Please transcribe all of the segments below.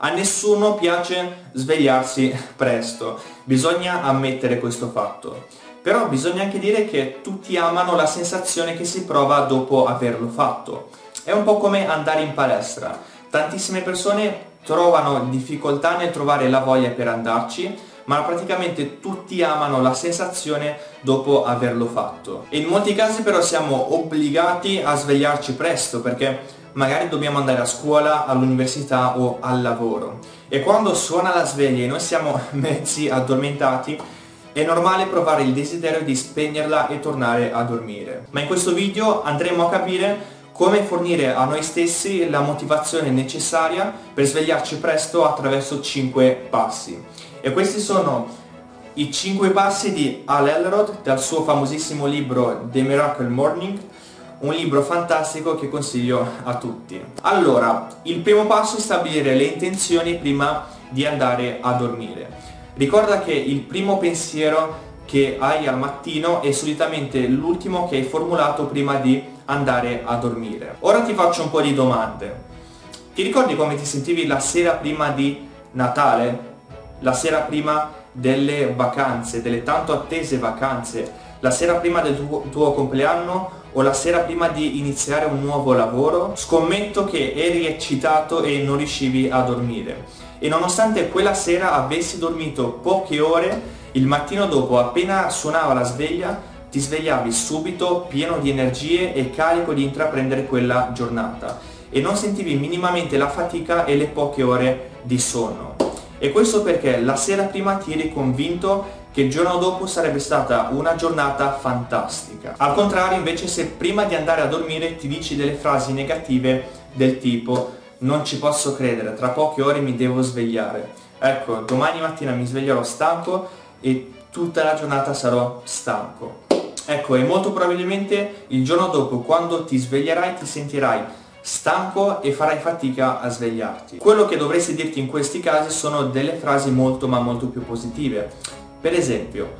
A nessuno piace svegliarsi presto, bisogna ammettere questo fatto. Però bisogna anche dire che tutti amano la sensazione che si prova dopo averlo fatto. È un po' come andare in palestra. Tantissime persone trovano difficoltà nel trovare la voglia per andarci, ma praticamente tutti amano la sensazione dopo averlo fatto. In molti casi però siamo obbligati a svegliarci presto perché magari dobbiamo andare a scuola, all'università o al lavoro. E quando suona la sveglia e noi siamo mezzi addormentati, è normale provare il desiderio di spegnerla e tornare a dormire. Ma in questo video andremo a capire come fornire a noi stessi la motivazione necessaria per svegliarci presto attraverso 5 passi. E questi sono i 5 passi di Al Elrod dal suo famosissimo libro The Miracle Morning un libro fantastico che consiglio a tutti. Allora, il primo passo è stabilire le intenzioni prima di andare a dormire. Ricorda che il primo pensiero che hai al mattino è solitamente l'ultimo che hai formulato prima di andare a dormire. Ora ti faccio un po' di domande. Ti ricordi come ti sentivi la sera prima di Natale? La sera prima delle vacanze, delle tanto attese vacanze? La sera prima del tuo, tuo compleanno o la sera prima di iniziare un nuovo lavoro, scommetto che eri eccitato e non riuscivi a dormire. E nonostante quella sera avessi dormito poche ore, il mattino dopo, appena suonava la sveglia, ti svegliavi subito pieno di energie e carico di intraprendere quella giornata e non sentivi minimamente la fatica e le poche ore di sonno. E questo perché la sera prima ti eri convinto che il giorno dopo sarebbe stata una giornata fantastica. Al contrario invece se prima di andare a dormire ti dici delle frasi negative del tipo non ci posso credere, tra poche ore mi devo svegliare. Ecco, domani mattina mi sveglierò stanco e tutta la giornata sarò stanco. Ecco, e molto probabilmente il giorno dopo quando ti sveglierai ti sentirai stanco e farai fatica a svegliarti. Quello che dovresti dirti in questi casi sono delle frasi molto ma molto più positive. Per esempio,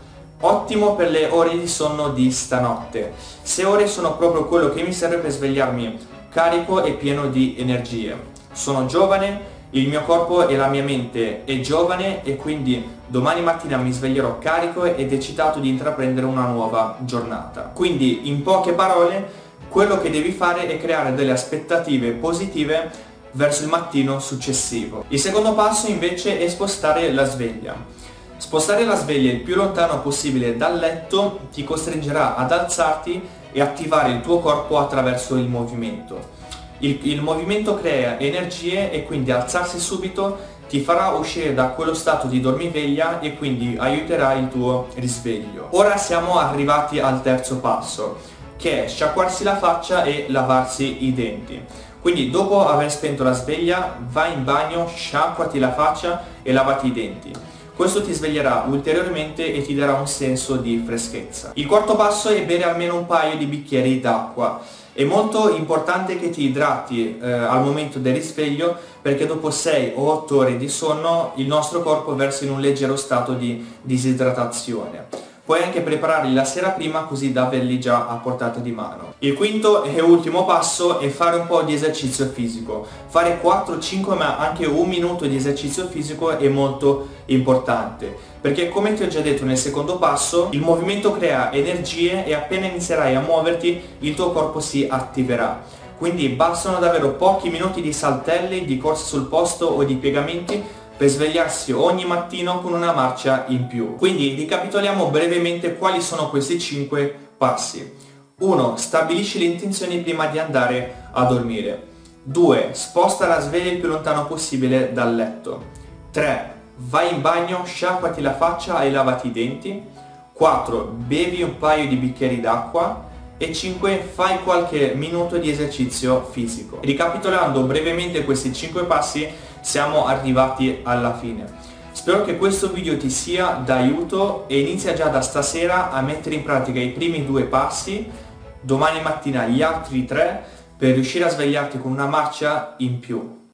ottimo per le ore di sonno di stanotte. 6 ore sono proprio quello che mi serve per svegliarmi carico e pieno di energie. Sono giovane, il mio corpo e la mia mente è giovane e quindi domani mattina mi sveglierò carico ed eccitato di intraprendere una nuova giornata. Quindi, in poche parole, quello che devi fare è creare delle aspettative positive verso il mattino successivo. Il secondo passo invece è spostare la sveglia. Spostare la sveglia il più lontano possibile dal letto ti costringerà ad alzarti e attivare il tuo corpo attraverso il movimento. Il, il, movimento crea energie e quindi alzarsi subito ti farà uscire da quello stato di dormiveglia e quindi aiuterà il tuo risveglio. Ora siamo arrivati al terzo passo, che è sciacquarsi la faccia e lavarsi i denti. Quindi dopo aver spento la sveglia, vai in bagno, sciacquati la faccia e lavati i denti. Questo ti sveglierà ulteriormente e ti darà un senso di freschezza. Il quarto passo è bere almeno un paio di bicchieri d'acqua. È molto importante che ti idrati eh, al momento del risveglio perché dopo 6 o 8 ore di sonno il nostro corpo versa in un leggero stato di disidratazione. Puoi anche prepararli la sera prima così da averli già a portata di mano. Il quinto e ultimo passo è fare un po' di esercizio fisico. Fare 4-5 ma anche un minuto di esercizio fisico è molto importante perché come ti ho già detto nel secondo passo il movimento crea energie e appena inizierai a muoverti il tuo corpo si attiverà. Quindi bastano davvero pochi minuti di saltelli, di corsa sul posto o di piegamenti per svegliarsi ogni mattino con una marcia in più. Quindi ricapitoliamo brevemente quali sono questi 5 passi. 1. Stabilisci le intenzioni prima di andare a dormire. 2. Sposta la sveglia il più lontano possibile dal letto. 3. Vai in bagno, sciacquati la faccia e lavati i denti. 4. Bevi un paio di bicchieri d'acqua. E 5. Fai qualche minuto di esercizio fisico. Ricapitolando brevemente questi 5 passi, siamo arrivati alla fine. Spero che questo video ti sia d'aiuto e inizia già da stasera a mettere in pratica i primi due passi, domani mattina gli altri tre, per riuscire a svegliarti con una marcia in più.